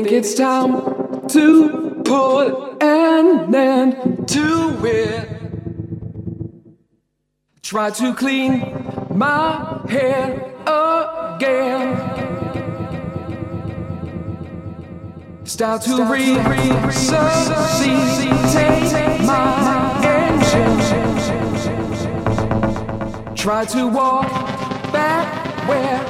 Think it's time to put an end to it. Try to clean my head again. Start to resuscitate my engine. Try to walk back where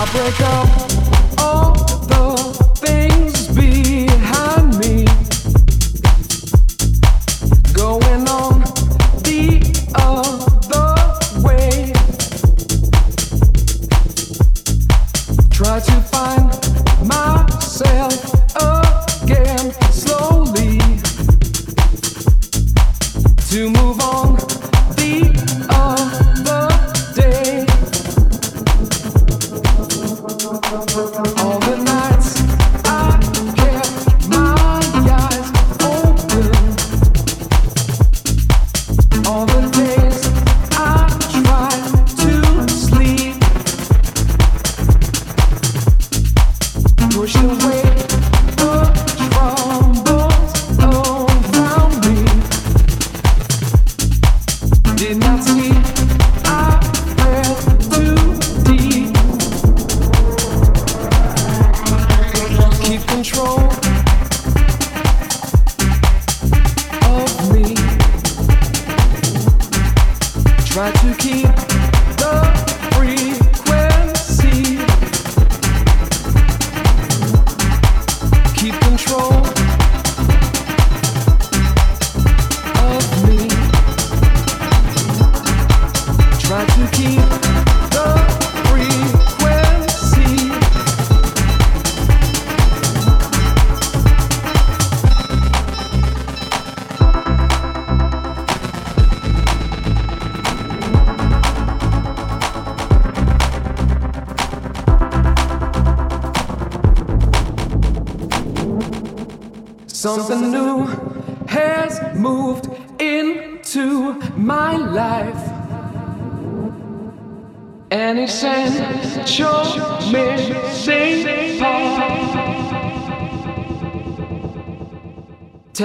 I'll break up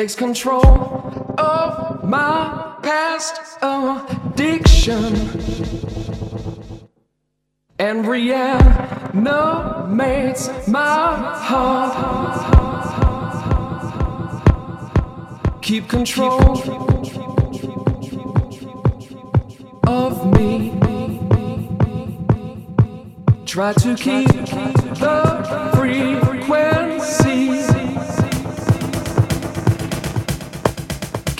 takes control of my past addiction and reanimates my heart. Keep control of me. Try to keep the frequency.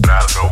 Brasil.